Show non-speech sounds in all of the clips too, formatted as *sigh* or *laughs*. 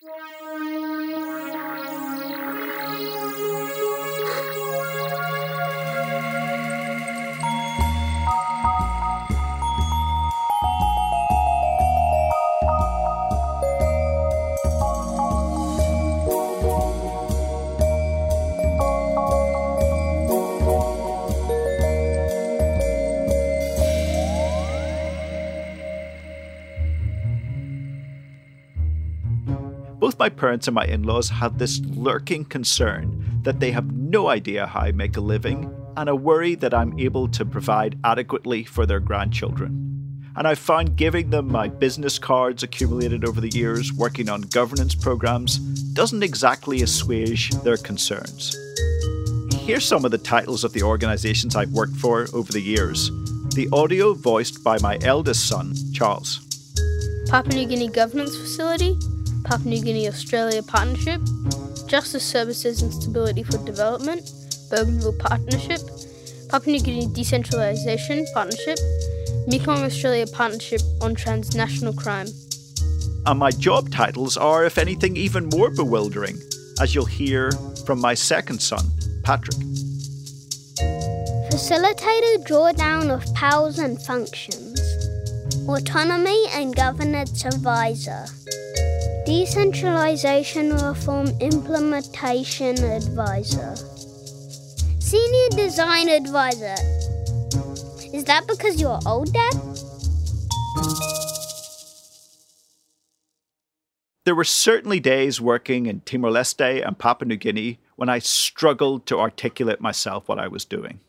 Both my parents and my in laws have this lurking concern that they have no idea how I make a living and a worry that I'm able to provide adequately for their grandchildren. And I've found giving them my business cards accumulated over the years working on governance programs doesn't exactly assuage their concerns. Here's some of the titles of the organisations I've worked for over the years. The audio voiced by my eldest son, Charles. Papua New Guinea Governance Facility, Papua New Guinea Australia Partnership, Justice Services and Stability for Development, Bougainville Partnership, Papua New Guinea Decentralisation Partnership, Mekong Australia Partnership on Transnational Crime. And my job titles are, if anything, even more bewildering, as you'll hear from my second son, Patrick. Facilitator drawdown of powers and functions, autonomy and governance advisor, decentralization reform implementation advisor, senior design advisor. Is that because you're old, Dad? There were certainly days working in Timor Leste and Papua New Guinea when I struggled to articulate myself what I was doing.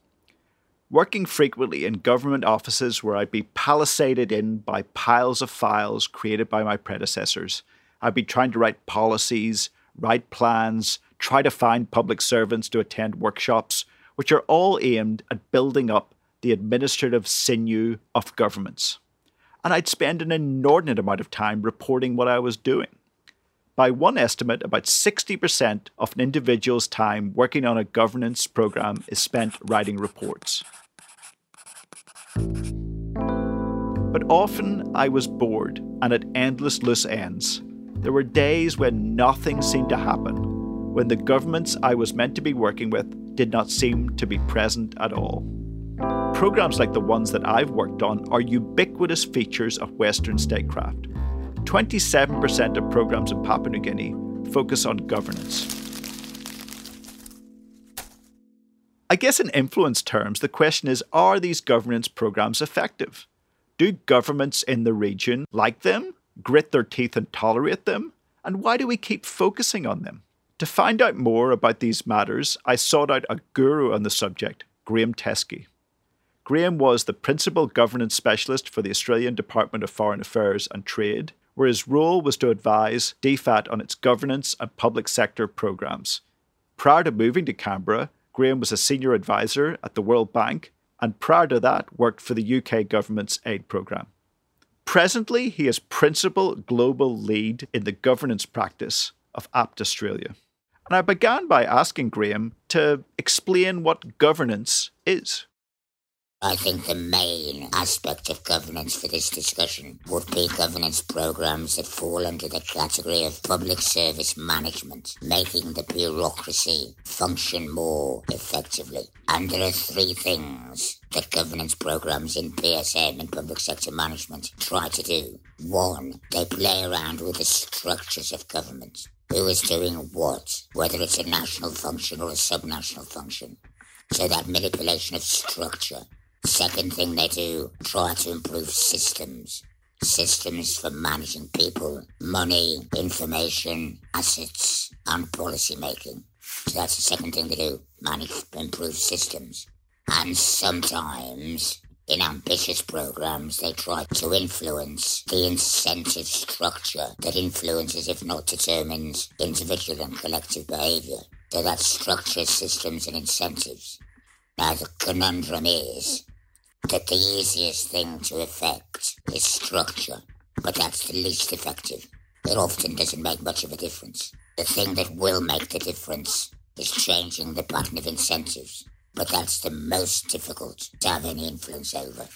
Working frequently in government offices where I'd be palisaded in by piles of files created by my predecessors, I'd be trying to write policies, write plans, try to find public servants to attend workshops, which are all aimed at building up the administrative sinew of governments. And I'd spend an inordinate amount of time reporting what I was doing. By one estimate, about 60% of an individual's time working on a governance program is spent writing reports. But often I was bored and at endless loose ends. There were days when nothing seemed to happen, when the governments I was meant to be working with did not seem to be present at all. Programs like the ones that I've worked on are ubiquitous features of Western statecraft. 27% of programs in Papua New Guinea focus on governance. I guess, in influence terms, the question is are these governance programs effective? Do governments in the region like them, grit their teeth, and tolerate them? And why do we keep focusing on them? To find out more about these matters, I sought out a guru on the subject, Graham Teskey. Graham was the principal governance specialist for the Australian Department of Foreign Affairs and Trade, where his role was to advise DFAT on its governance and public sector programs. Prior to moving to Canberra, Graham was a senior advisor at the World Bank and prior to that worked for the UK government's aid programme. Presently, he is principal global lead in the governance practice of Abt Australia. And I began by asking Graham to explain what governance is. I think the main aspect of governance for this discussion would be governance programs that fall under the category of public service management, making the bureaucracy function more effectively. And there are three things that governance programs in PSM and public sector management try to do. One, they play around with the structures of government. Who is doing what, whether it's a national function or a subnational function. So that manipulation of structure Second thing they do, try to improve systems. Systems for managing people, money, information, assets, and policy making. So that's the second thing they do, manage, improve systems. And sometimes, in ambitious programs, they try to influence the incentive structure that influences, if not determines, individual and collective behavior. So that's structure, systems, and incentives. Now, the conundrum is that the easiest thing to affect is structure, but that's the least effective. It often doesn't make much of a difference. The thing that will make the difference is changing the pattern of incentives, but that's the most difficult to have any influence over.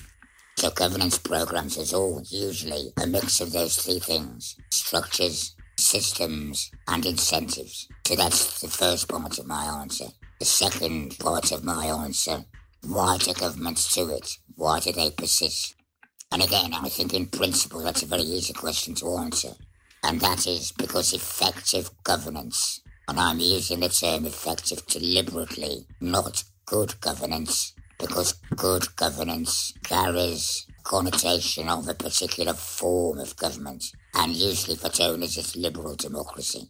So governance programs is all usually a mix of those three things structures, systems, and incentives. So that's the first part of my answer. The second part of my answer why do governments do it? Why do they persist? And again, I think in principle that's a very easy question to answer. And that is because effective governance, and I'm using the term effective deliberately, not good governance, because good governance carries connotation of a particular form of government, and usually for donors it's liberal democracy.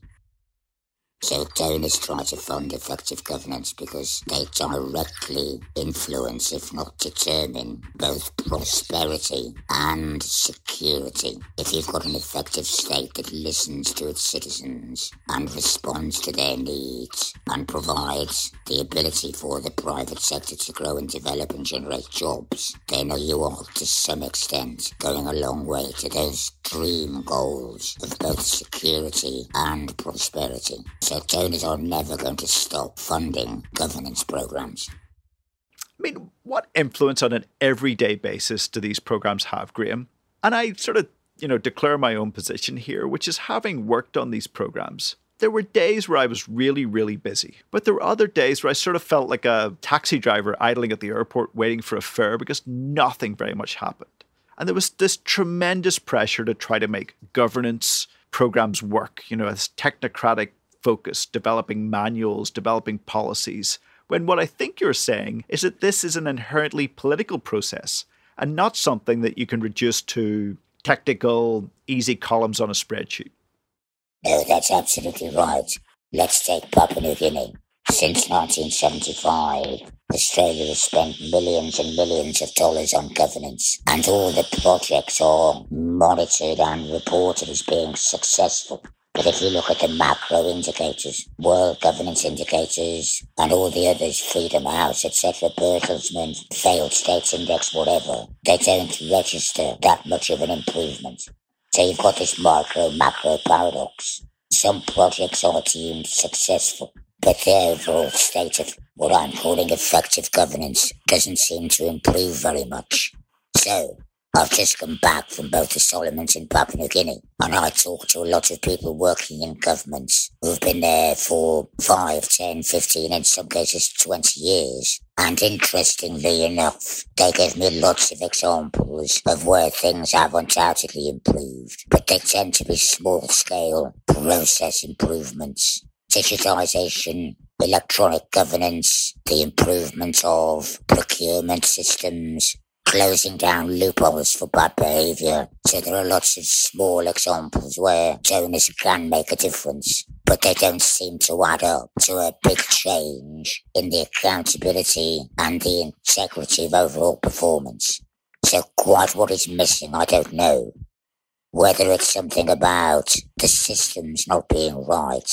So donors try to fund effective governance because they directly influence, if not determine, both prosperity and security. If you've got an effective state that listens to its citizens and responds to their needs and provides the ability for the private sector to grow and develop and generate jobs, then you are to some extent going a long way to those dream goals of both security and prosperity. So donors are never going to stop funding governance programs. I mean, what influence on an everyday basis do these programs have, Graham? And I sort of, you know, declare my own position here, which is having worked on these programs. There were days where I was really, really busy, but there were other days where I sort of felt like a taxi driver idling at the airport waiting for a fare because nothing very much happened. And there was this tremendous pressure to try to make governance programs work, you know, as technocratic focus, developing manuals, developing policies, when what I think you're saying is that this is an inherently political process and not something that you can reduce to technical, easy columns on a spreadsheet. No, that's absolutely right. Let's take Papua New Guinea. Since 1975, Australia has spent millions and millions of dollars on governance, and all the projects are monitored and reported as being successful. But if you look at the macro indicators, world governance indicators, and all the others, Freedom House, etc., Bertelsmann, failed states index, whatever, they don't register that much of an improvement. So you've got this micro macro paradox. Some projects are deemed successful, but the overall state of what I'm calling effective governance doesn't seem to improve very much. So, I've just come back from both the Solomons and Papua New Guinea, and I talked to a lot of people working in governments who've been there for 5, 10, 15, in some cases 20 years. And interestingly enough, they gave me lots of examples of where things have undoubtedly improved, but they tend to be small scale process improvements. Digitization, electronic governance, the improvement of procurement systems, closing down loopholes for bad behaviour. So there are lots of small examples where donors can make a difference, but they don't seem to add up to a big change in the accountability and the integrity of overall performance. So quite what is missing, I don't know. Whether it's something about the systems not being right,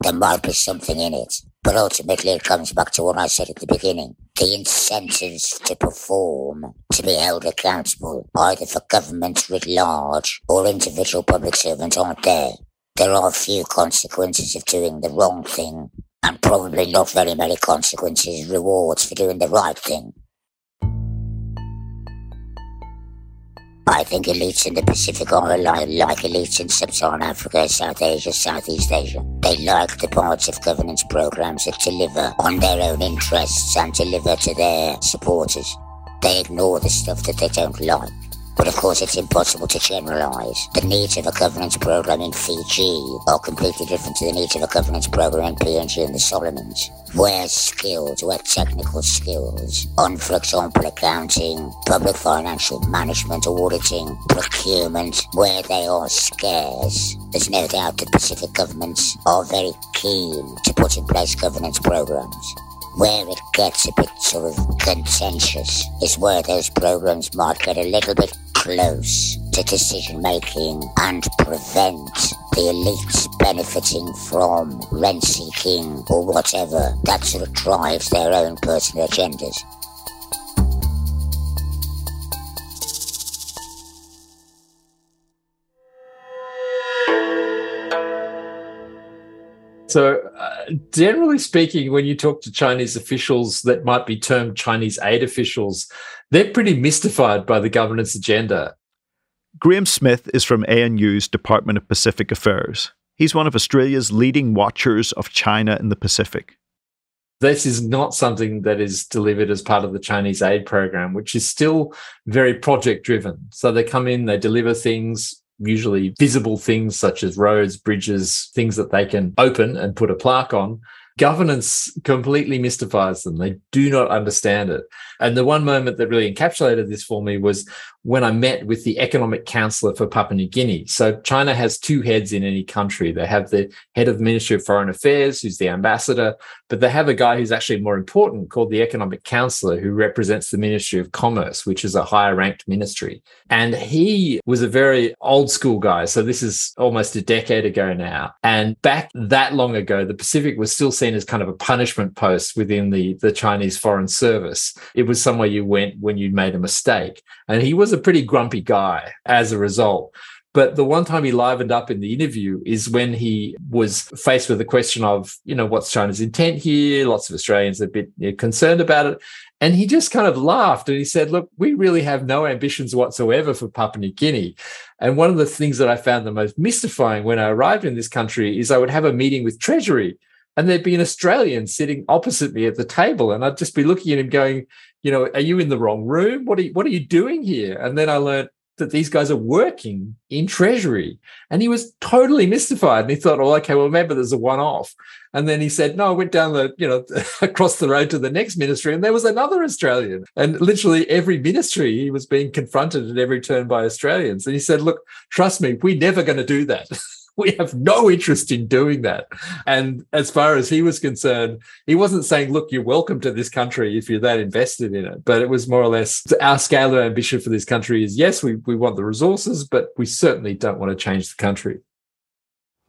there might be something in it. But ultimately, it comes back to what I said at the beginning. The incentives to perform, to be held accountable, either for governments writ large or individual public servants, aren't there. There are few consequences of doing the wrong thing, and probably not very many consequences, rewards for doing the right thing. I think elites in the Pacific are like, like elites in sub-Saharan Africa, South Asia, Southeast Asia. They like the parts of governance programs that deliver on their own interests and deliver to their supporters. They ignore the stuff that they don't like. But of course, it's impossible to generalize. The needs of a governance program in Fiji are completely different to the needs of a governance program in PNG and the Solomons. Where skills, where technical skills on, for example, accounting, public financial management, auditing, procurement, where they are scarce, there's no doubt that Pacific governments are very keen to put in place governance programs where it gets a bit sort of contentious is where those programs might get a little bit close to decision making and prevent the elites benefiting from rent seeking or whatever that sort of drives their own personal agendas. So, uh, generally speaking, when you talk to Chinese officials that might be termed Chinese aid officials, they're pretty mystified by the governance agenda. Graeme Smith is from ANU's Department of Pacific Affairs. He's one of Australia's leading watchers of China in the Pacific. This is not something that is delivered as part of the Chinese aid program, which is still very project driven. So they come in, they deliver things, usually visible things such as roads, bridges, things that they can open and put a plaque on. Governance completely mystifies them. They do not understand it. And the one moment that really encapsulated this for me was when I met with the economic counselor for Papua New Guinea. So China has two heads in any country. They have the head of the Ministry of Foreign Affairs, who's the ambassador, but they have a guy who's actually more important called the economic counselor, who represents the Ministry of Commerce, which is a higher ranked ministry. And he was a very old school guy. So this is almost a decade ago now. And back that long ago, the Pacific was still seen as kind of a punishment post within the, the Chinese Foreign Service. It was somewhere you went when you made a mistake. And he was a pretty grumpy guy as a result. But the one time he livened up in the interview is when he was faced with the question of, you know, what's China's intent here? Lots of Australians are a bit concerned about it. And he just kind of laughed and he said, Look, we really have no ambitions whatsoever for Papua New Guinea. And one of the things that I found the most mystifying when I arrived in this country is I would have a meeting with Treasury and there'd be an Australian sitting opposite me at the table. And I'd just be looking at him going, you know, are you in the wrong room? What are you, what are you doing here? And then I learned that these guys are working in treasury. And he was totally mystified. And he thought, oh, okay, well, remember there's a one off. And then he said, no, I went down the, you know, *laughs* across the road to the next ministry and there was another Australian. And literally every ministry, he was being confronted at every turn by Australians. And he said, look, trust me, we're never going to do that. *laughs* *laughs* we have no interest in doing that. And as far as he was concerned, he wasn't saying, look, you're welcome to this country if you're that invested in it. But it was more or less our scale of ambition for this country is yes, we, we want the resources, but we certainly don't want to change the country.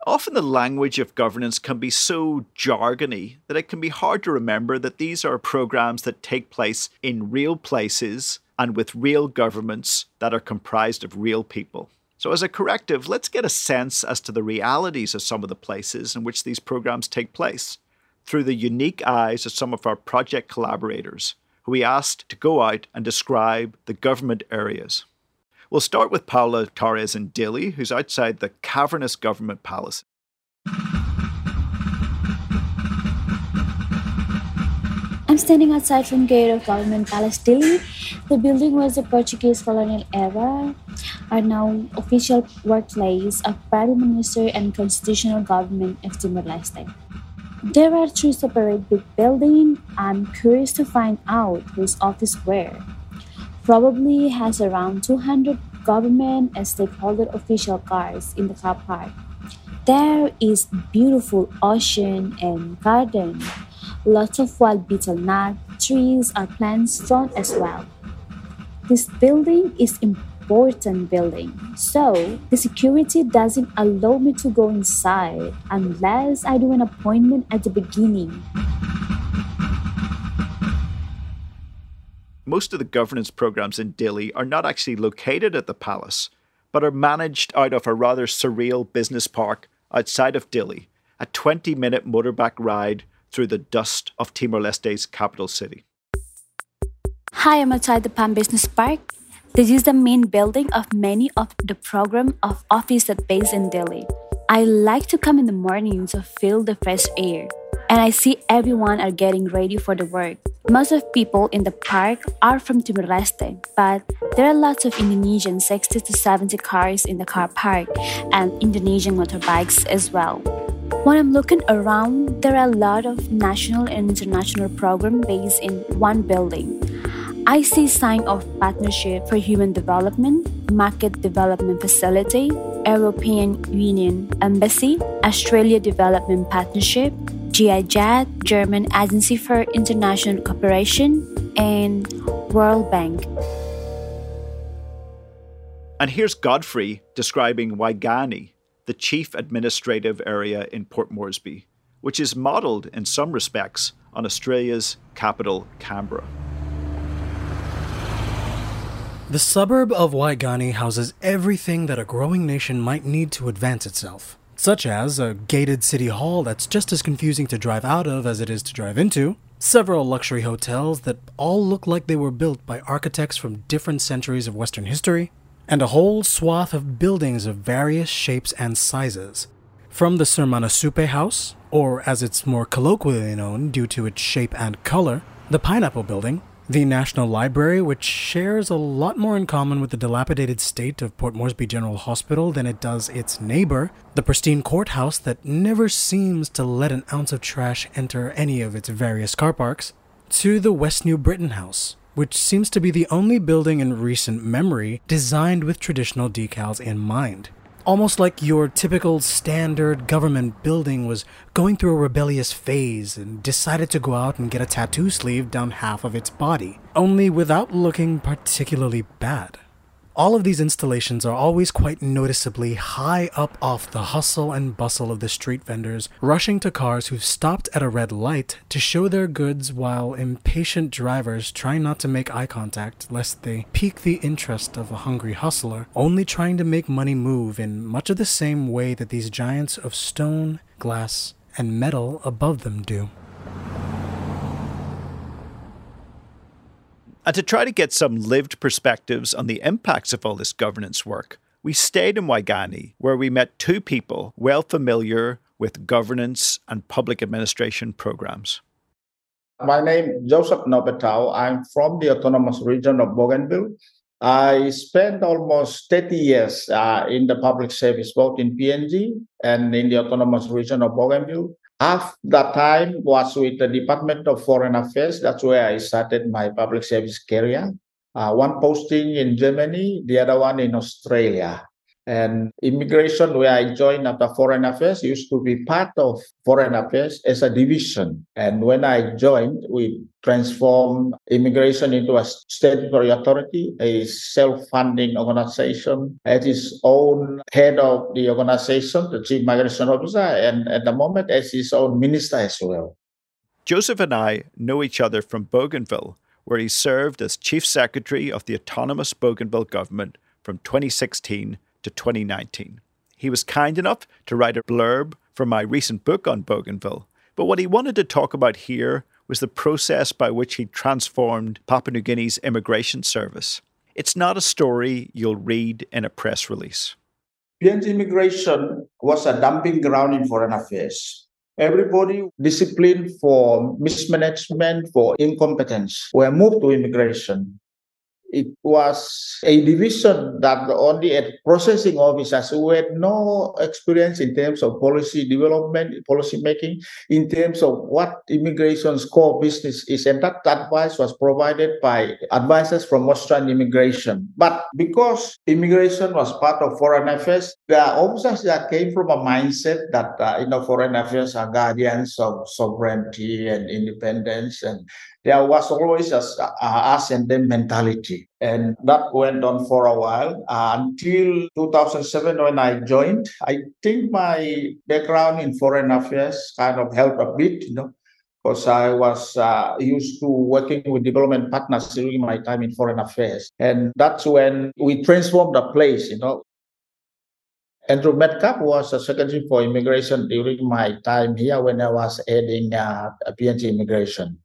Often the language of governance can be so jargony that it can be hard to remember that these are programs that take place in real places and with real governments that are comprised of real people. So, as a corrective, let's get a sense as to the realities of some of the places in which these programs take place through the unique eyes of some of our project collaborators who we asked to go out and describe the government areas. We'll start with Paula Torres in Dili, who's outside the cavernous government palace. Standing outside from gate of Government Palace Dili. The building was a Portuguese colonial era, are now official workplace of Prime Minister and Constitutional Government of Timor-Leste. There are three separate big buildings. I'm curious to find out whose office where. Probably has around 200 government and stakeholder official cars in the car park. There is beautiful ocean and garden Lots of wild betel nut trees are thrown as well. This building is important building, so the security doesn't allow me to go inside unless I do an appointment at the beginning. Most of the governance programs in Dili are not actually located at the palace, but are managed out of a rather surreal business park outside of Dili, a 20 minute motorbike ride through the dust of Timor Leste's capital city. Hi, I'm outside the Palm Business Park. This is the main building of many of the program of office that based in Dili. I like to come in the morning to feel the fresh air. And I see everyone are getting ready for the work. Most of people in the park are from Timor-Leste, but there are lots of Indonesian 60 to 70 cars in the car park and Indonesian motorbikes as well. When I'm looking around, there are a lot of national and international programs based in one building. I see sign of partnership for human development, market development facility, European Union Embassy, Australia Development Partnership, GIZ, German Agency for International Cooperation, and World Bank. And here's Godfree describing Waigani, the chief administrative area in Port Moresby, which is modelled in some respects on Australia's capital, Canberra. The suburb of Waigani houses everything that a growing nation might need to advance itself, such as a gated city hall that's just as confusing to drive out of as it is to drive into, several luxury hotels that all look like they were built by architects from different centuries of Western history, and a whole swath of buildings of various shapes and sizes, From the Sir Manasupe House, or as it's more colloquially known due to its shape and color, the Pineapple Building, the National Library, which shares a lot more in common with the dilapidated state of Port Moresby General Hospital than it does its neighbor, the pristine courthouse that never seems to let an ounce of trash enter any of its various car parks, to the West New Britain House, which seems to be the only building in recent memory designed with traditional decals in mind almost like your typical standard government building was going through a rebellious phase and decided to go out and get a tattoo sleeve down half of its body, only without looking particularly bad. All of these installations are always quite noticeably high up off the hustle and bustle of the street vendors, rushing to cars who've stopped at a red light to show their goods while impatient drivers try not to make eye contact lest they pique the interest of a hungry hustler, only trying to make money move in much of the same way that these giants of stone, glass, and metal above them do. And to try to get some lived perspectives on the impacts of all this governance work, we stayed in Waigani, where we met two people well familiar with governance and public administration programs. My name is Joseph Nobetau. I'm from the autonomous region of Bougainville. I spent almost 30 years uh, in the public service, both in PNG and in the autonomous region of Bougainville. Half that time was with the Department of Foreign Affairs. That's where I started my public service career. Uh, one posting in Germany, the other one in Australia. And immigration, where I joined after foreign affairs, used to be part of foreign affairs as a division. And when I joined, we transformed immigration into a statutory authority, a self-funding organization, at its own head of the organization, the chief migration officer, and at the moment as his own minister as well. Joseph and I know each other from Bougainville, where he served as chief secretary of the autonomous Bougainville government from 2016 to 2019. He was kind enough to write a blurb for my recent book on Bougainville, but what he wanted to talk about here was the process by which he transformed Papua New Guinea's immigration service. It's not a story you'll read in a press release. PNG immigration was a dumping ground in foreign affairs. Everybody disciplined for mismanagement, for incompetence, were moved to immigration it was a division that only had processing officers who had no experience in terms of policy development, policy making, in terms of what immigration's core business is. And that advice was provided by advisors from Australian immigration. But because immigration was part of foreign affairs, the officers that came from a mindset that uh, you know foreign affairs are guardians of sovereignty and independence and there was always a, a them mentality. And that went on for a while uh, until 2007 when I joined. I think my background in foreign affairs kind of helped a bit, you know, because I was uh, used to working with development partners during my time in foreign affairs. And that's when we transformed the place, you know. Andrew Metcalfe was a secretary for immigration during my time here when I was heading uh, PNG immigration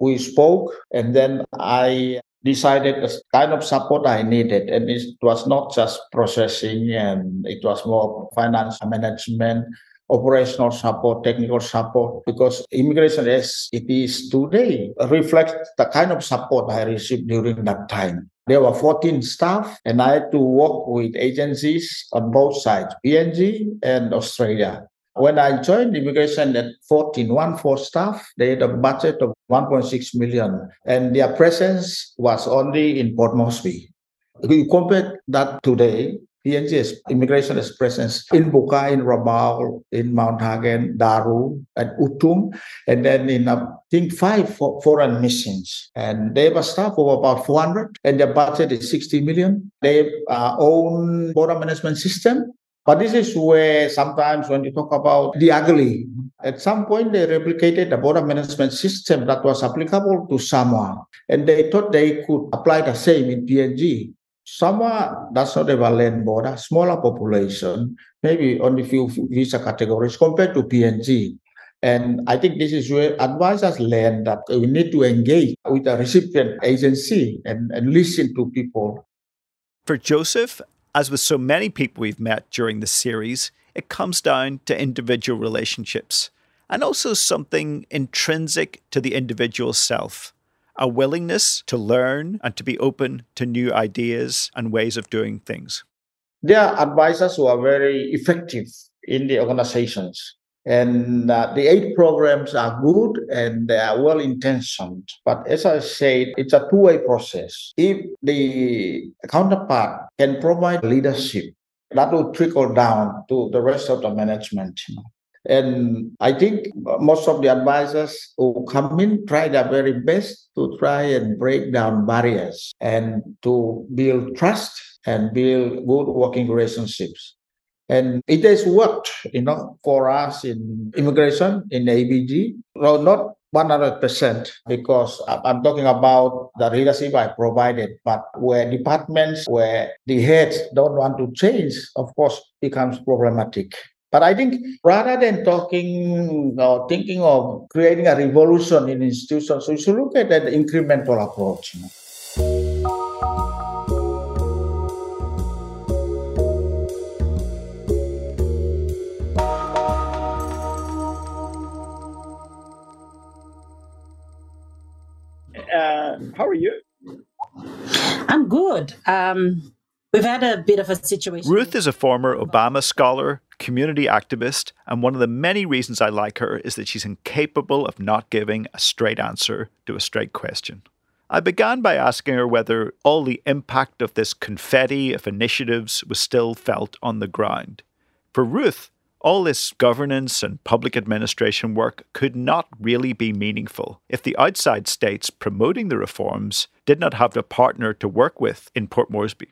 we spoke, and then I decided the kind of support I needed. And it was not just processing, and it was more finance management, operational support, technical support, because immigration as it is today reflects the kind of support I received during that time. There were 14 staff, and I had to work with agencies on both sides, PNG and Australia. When I joined immigration at 14, one for staff, they had a budget of 1.6 million, and their presence was only in Port Moresby. We compare that today, PNG's immigration is presence in Buka, in Rabaul, in Mount Hagen, Daru, and Wutung, and then in I think five foreign missions. And they have a staff of about 400, and their budget is 60 million. They uh, own border management system but this is where sometimes when you talk about the ugly, at some point they replicated the border management system that was applicable to Samoa. And they thought they could apply the same in PNG. Samoa does not have a land border, smaller population, maybe only few visa categories compared to PNG. And I think this is where advisors learn that we need to engage with the recipient agency and, and listen to people. For Joseph, as with so many people we've met during this series, it comes down to individual relationships and also something intrinsic to the individual self a willingness to learn and to be open to new ideas and ways of doing things. There are advisors who are very effective in the organizations. And uh, the aid programs are good and they are well intentioned. But as I said, it's a two way process. If the counterpart can provide leadership, that will trickle down to the rest of the management. And I think most of the advisors who come in try their very best to try and break down barriers and to build trust and build good working relationships. And it has worked, you know, for us in immigration, in ABG. Well, not 100% because I'm talking about the leadership I provided, but where departments, where the heads don't want to change, of course, becomes problematic. But I think rather than talking or thinking of creating a revolution in institutions, we should look at that incremental approach. You know? How are you? I'm good. Um, we've had a bit of a situation. Ruth is a former Obama scholar, community activist, and one of the many reasons I like her is that she's incapable of not giving a straight answer to a straight question. I began by asking her whether all the impact of this confetti of initiatives was still felt on the ground. For Ruth, all this governance and public administration work could not really be meaningful if the outside states promoting the reforms did not have a partner to work with in Port Moresby.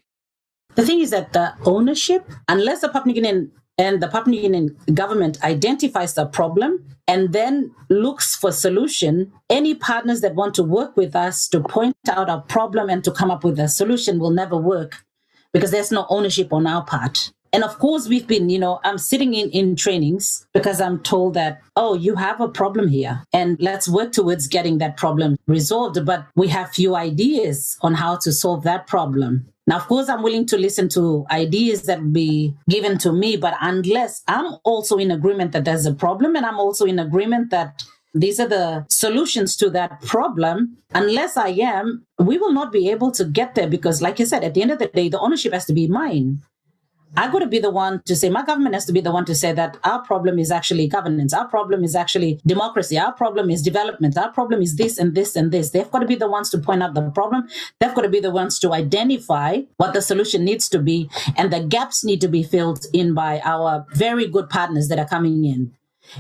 The thing is that the ownership, unless the Papua New and the Papua New government identifies the problem and then looks for solution, any partners that want to work with us to point out a problem and to come up with a solution will never work because there's no ownership on our part. And of course, we've been, you know, I'm sitting in, in trainings because I'm told that, oh, you have a problem here and let's work towards getting that problem resolved. But we have few ideas on how to solve that problem. Now, of course, I'm willing to listen to ideas that be given to me, but unless I'm also in agreement that there's a problem and I'm also in agreement that these are the solutions to that problem. Unless I am, we will not be able to get there because, like you said, at the end of the day, the ownership has to be mine. I got to be the one to say, my government has to be the one to say that our problem is actually governance. Our problem is actually democracy. Our problem is development. Our problem is this and this and this. They've got to be the ones to point out the problem. They've got to be the ones to identify what the solution needs to be. And the gaps need to be filled in by our very good partners that are coming in.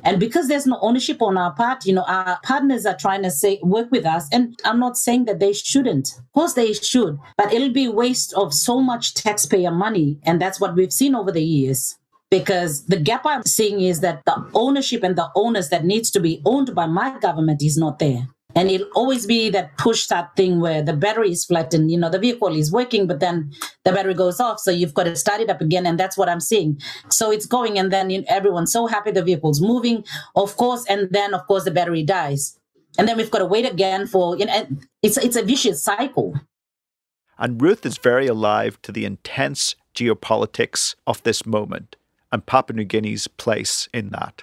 And because there's no ownership on our part, you know, our partners are trying to say work with us. And I'm not saying that they shouldn't. Of course they should, but it'll be waste of so much taxpayer money. And that's what we've seen over the years. Because the gap I'm seeing is that the ownership and the owners that needs to be owned by my government is not there. And it'll always be that push start thing where the battery is flattened, you know, the vehicle is working, but then the battery goes off. So you've got to start it up again. And that's what I'm seeing. So it's going and then you know, everyone's so happy the vehicle's moving, of course. And then, of course, the battery dies. And then we've got to wait again for, you know, it's, it's a vicious cycle. And Ruth is very alive to the intense geopolitics of this moment and Papua New Guinea's place in that.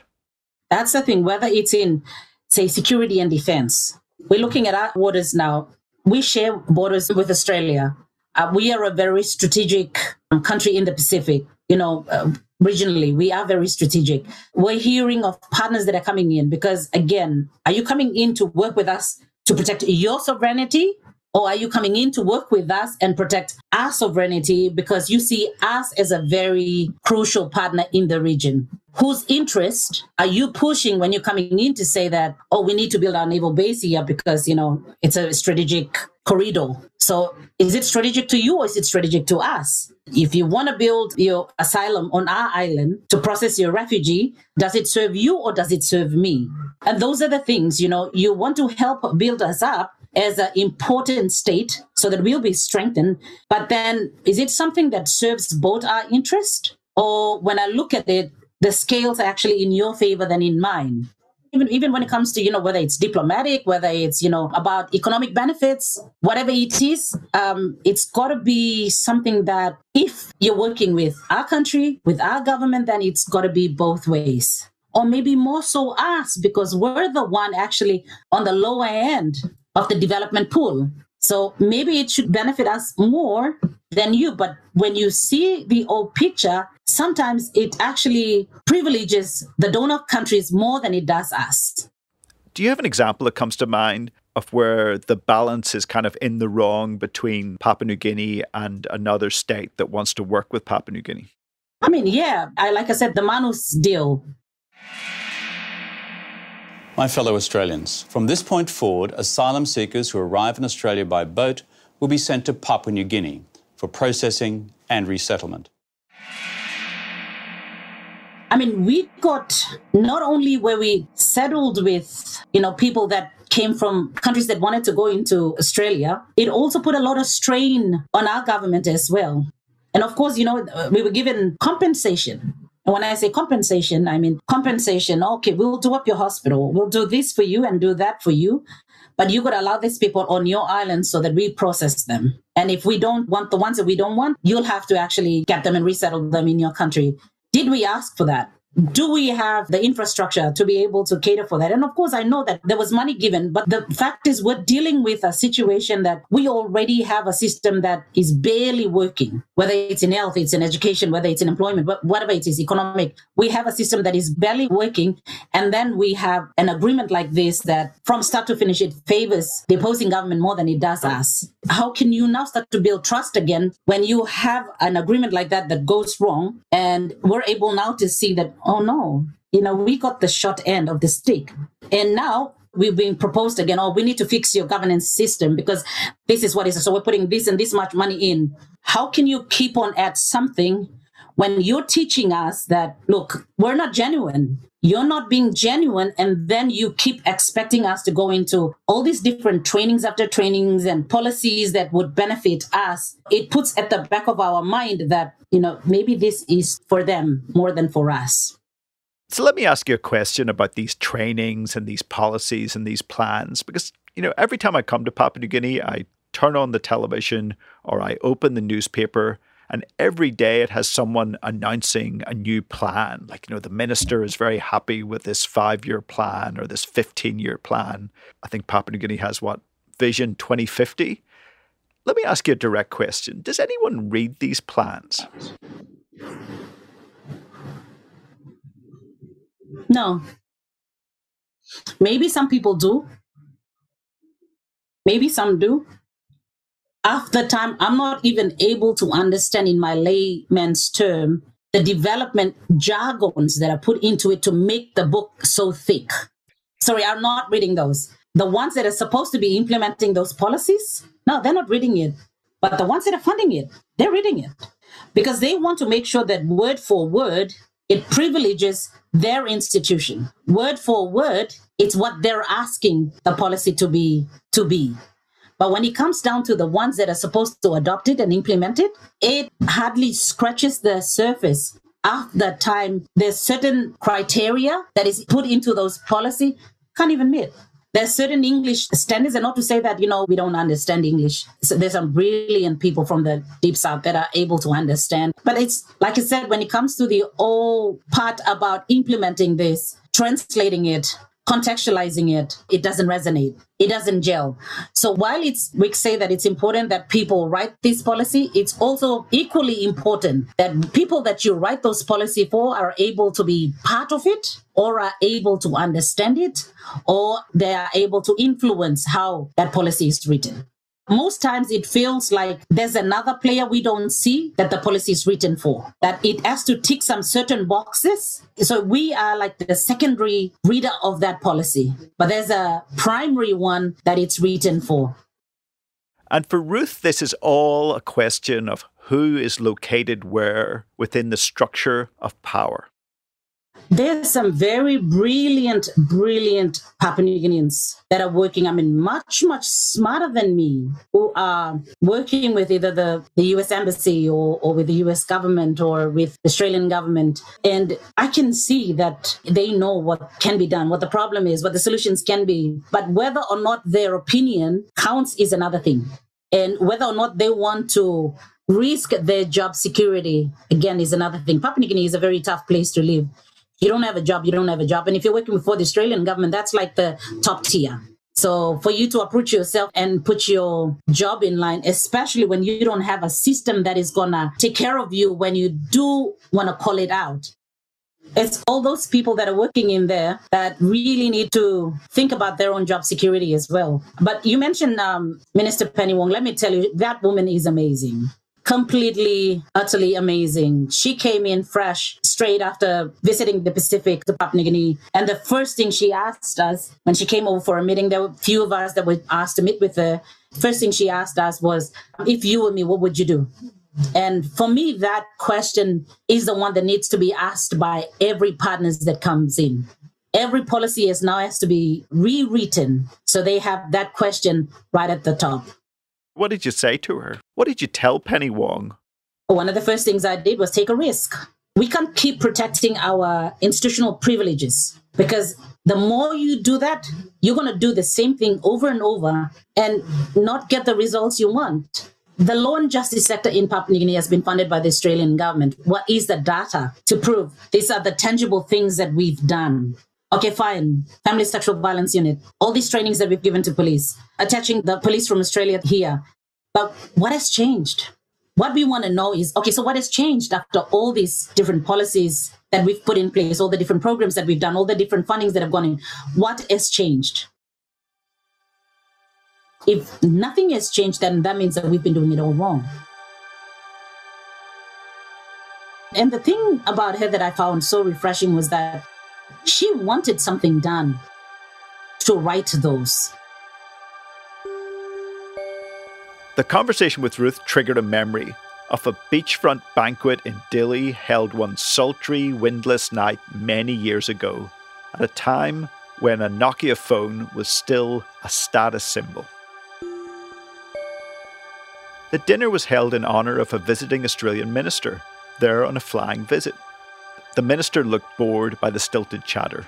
That's the thing, whether it's in, say, security and defense, we're looking at our waters now. We share borders with Australia. Uh, we are a very strategic um, country in the Pacific. You know, uh, regionally, we are very strategic. We're hearing of partners that are coming in because, again, are you coming in to work with us to protect your sovereignty? Or are you coming in to work with us and protect our sovereignty because you see us as a very crucial partner in the region? Whose interest are you pushing when you're coming in to say that, oh, we need to build our naval base here because, you know, it's a strategic corridor. So is it strategic to you or is it strategic to us? If you want to build your asylum on our island to process your refugee, does it serve you or does it serve me? And those are the things, you know, you want to help build us up as an important state so that we'll be strengthened. But then is it something that serves both our interest? Or when I look at it, the scales are actually in your favor than in mine. even even when it comes to you know whether it's diplomatic whether it's you know about economic benefits whatever it is um, it's got to be something that if you're working with our country with our government then it's got to be both ways or maybe more so us because we're the one actually on the lower end of the development pool so maybe it should benefit us more than you. But when you see the old picture, sometimes it actually privileges the donor countries more than it does us. Do you have an example that comes to mind of where the balance is kind of in the wrong between Papua New Guinea and another state that wants to work with Papua New Guinea? I mean, yeah, I like I said, the Manus deal. My fellow Australians, from this point forward, asylum seekers who arrive in Australia by boat will be sent to Papua New Guinea for processing and resettlement. I mean, we got not only where we settled with, you know, people that came from countries that wanted to go into Australia, it also put a lot of strain on our government as well. And of course, you know, we were given compensation and when I say compensation, I mean compensation. Okay, we'll do up your hospital. We'll do this for you and do that for you. But you to allow these people on your island so that we process them. And if we don't want the ones that we don't want, you'll have to actually get them and resettle them in your country. Did we ask for that? Do we have the infrastructure to be able to cater for that? And of course, I know that there was money given, but the fact is, we're dealing with a situation that we already have a system that is barely working, whether it's in health, it's in education, whether it's in employment, whatever it is, economic. We have a system that is barely working. And then we have an agreement like this that from start to finish, it favors the opposing government more than it does us. How can you now start to build trust again when you have an agreement like that that goes wrong? And we're able now to see that oh no, you know, we got the short end of the stick. And now we've been proposed again, oh, we need to fix your governance system because this is what is. So we're putting this and this much money in. How can you keep on at something when you're teaching us that, look, we're not genuine? You're not being genuine, and then you keep expecting us to go into all these different trainings after trainings and policies that would benefit us. It puts at the back of our mind that, you know, maybe this is for them more than for us. So let me ask you a question about these trainings and these policies and these plans. Because, you know, every time I come to Papua New Guinea, I turn on the television or I open the newspaper and every day it has someone announcing a new plan. Like, you know, the minister is very happy with this five year plan or this 15 year plan. I think Papua New Guinea has what? Vision 2050? Let me ask you a direct question. Does anyone read these plans? No. Maybe some people do. Maybe some do. After time, I'm not even able to understand in my layman's term the development jargons that are put into it to make the book so thick. Sorry, I'm not reading those. The ones that are supposed to be implementing those policies, no, they're not reading it. But the ones that are funding it, they're reading it because they want to make sure that word for word it privileges their institution. Word for word, it's what they're asking the policy to be to be. But when it comes down to the ones that are supposed to adopt it and implement it, it hardly scratches the surface. After time, there's certain criteria that is put into those policy, can't even meet. There's certain English standards, and not to say that, you know, we don't understand English. So there's some brilliant people from the deep south that are able to understand. But it's like I said, when it comes to the whole part about implementing this, translating it, contextualizing it, it doesn't resonate. It doesn't gel. So while it's we say that it's important that people write this policy, it's also equally important that people that you write those policy for are able to be part of it or are able to understand it or they are able to influence how that policy is written most times it feels like there's another player we don't see that the policy is written for, that it has to tick some certain boxes. So we are like the secondary reader of that policy, but there's a primary one that it's written for. And for Ruth, this is all a question of who is located where within the structure of power. There's some very brilliant, brilliant Papua New Guineans that are working, I mean, much, much smarter than me, who are working with either the, the US Embassy or, or with the US government or with the Australian government. And I can see that they know what can be done, what the problem is, what the solutions can be. But whether or not their opinion counts is another thing. And whether or not they want to risk their job security, again, is another thing. Papua New Guinea is a very tough place to live you don't have a job, you don't have a job. And if you're working for the Australian government, that's like the top tier. So for you to approach yourself and put your job in line, especially when you don't have a system that is gonna take care of you when you do wanna call it out. It's all those people that are working in there that really need to think about their own job security as well. But you mentioned um, Minister Penny Wong. Let me tell you, that woman is amazing completely, utterly amazing. She came in fresh straight after visiting the Pacific to Papua New Guinea. And the first thing she asked us when she came over for a meeting, there were a few of us that were asked to meet with her. First thing she asked us was, if you were me, what would you do? And for me, that question is the one that needs to be asked by every partners that comes in. Every policy is now has to be rewritten. So they have that question right at the top. What did you say to her? What did you tell Penny Wong? One of the first things I did was take a risk. We can't keep protecting our institutional privileges because the more you do that, you're going to do the same thing over and over and not get the results you want. The law and justice sector in Papua New Guinea has been funded by the Australian government. What is the data to prove these are the tangible things that we've done? Okay, fine. Family Sexual Violence Unit. All these trainings that we've given to police, attaching the police from Australia here. But what has changed? What we want to know is okay, so what has changed after all these different policies that we've put in place, all the different programs that we've done, all the different fundings that have gone in? What has changed? If nothing has changed, then that means that we've been doing it all wrong. And the thing about her that I found so refreshing was that she wanted something done to right those. The conversation with Ruth triggered a memory of a beachfront banquet in Dili held one sultry, windless night many years ago, at a time when a Nokia phone was still a status symbol. The dinner was held in honour of a visiting Australian minister, there on a flying visit. The minister looked bored by the stilted chatter,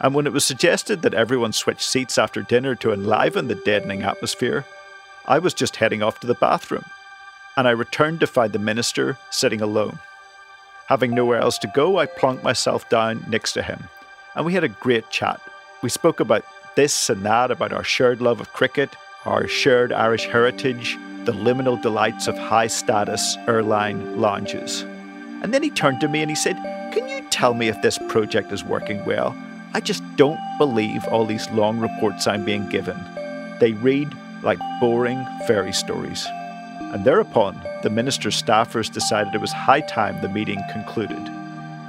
and when it was suggested that everyone switch seats after dinner to enliven the deadening atmosphere, I was just heading off to the bathroom, and I returned to find the minister sitting alone. Having nowhere else to go, I plonked myself down next to him, and we had a great chat. We spoke about this and that, about our shared love of cricket, our shared Irish heritage, the liminal delights of high status airline lounges. And then he turned to me and he said, Can you tell me if this project is working well? I just don't believe all these long reports I'm being given. They read like boring fairy stories. And thereupon, the minister's staffers decided it was high time the meeting concluded.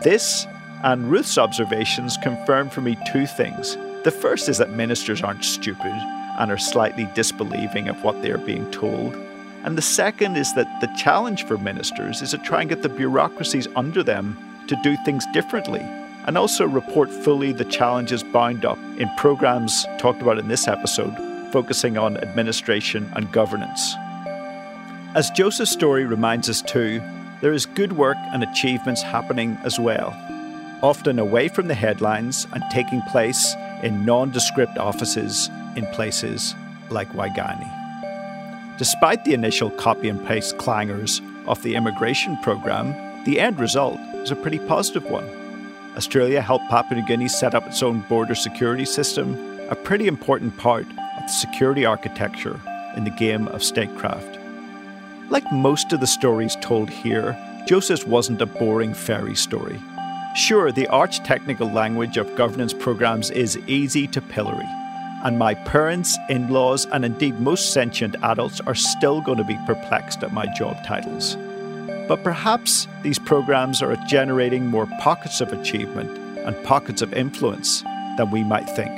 This and Ruth's observations confirmed for me two things. The first is that ministers aren't stupid and are slightly disbelieving of what they are being told. And the second is that the challenge for ministers is to try and get the bureaucracies under them to do things differently and also report fully the challenges bound up in programs talked about in this episode, focusing on administration and governance. As Joseph's story reminds us too, there is good work and achievements happening as well, often away from the headlines and taking place in nondescript offices in places like Waigani. Despite the initial copy and paste clangers of the immigration program, the end result a pretty positive one. Australia helped Papua New Guinea set up its own border security system, a pretty important part of the security architecture in the game of statecraft. Like most of the stories told here, Joseph's wasn't a boring fairy story. Sure, the arch technical language of governance programs is easy to pillory and my parents, in laws, and indeed most sentient adults are still going to be perplexed at my job titles. But perhaps these programs are generating more pockets of achievement and pockets of influence than we might think.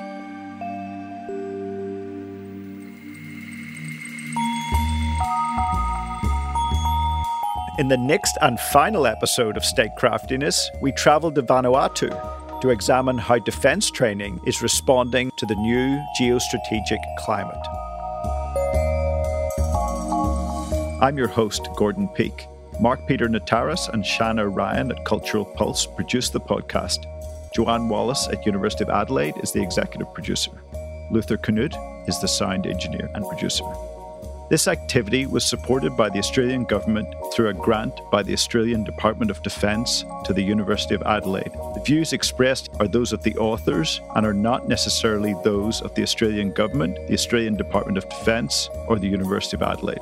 In the next and final episode of Statecraftiness, we travel to Vanuatu to examine how defence training is responding to the new geostrategic climate. I'm your host, Gordon Peake. Mark Peter Nataras and Shanna Ryan at Cultural Pulse produced the podcast. Joanne Wallis at University of Adelaide is the executive producer. Luther Canute is the sound engineer and producer. This activity was supported by the Australian Government through a grant by the Australian Department of Defence to the University of Adelaide. The views expressed are those of the authors and are not necessarily those of the Australian Government, the Australian Department of Defence, or the University of Adelaide.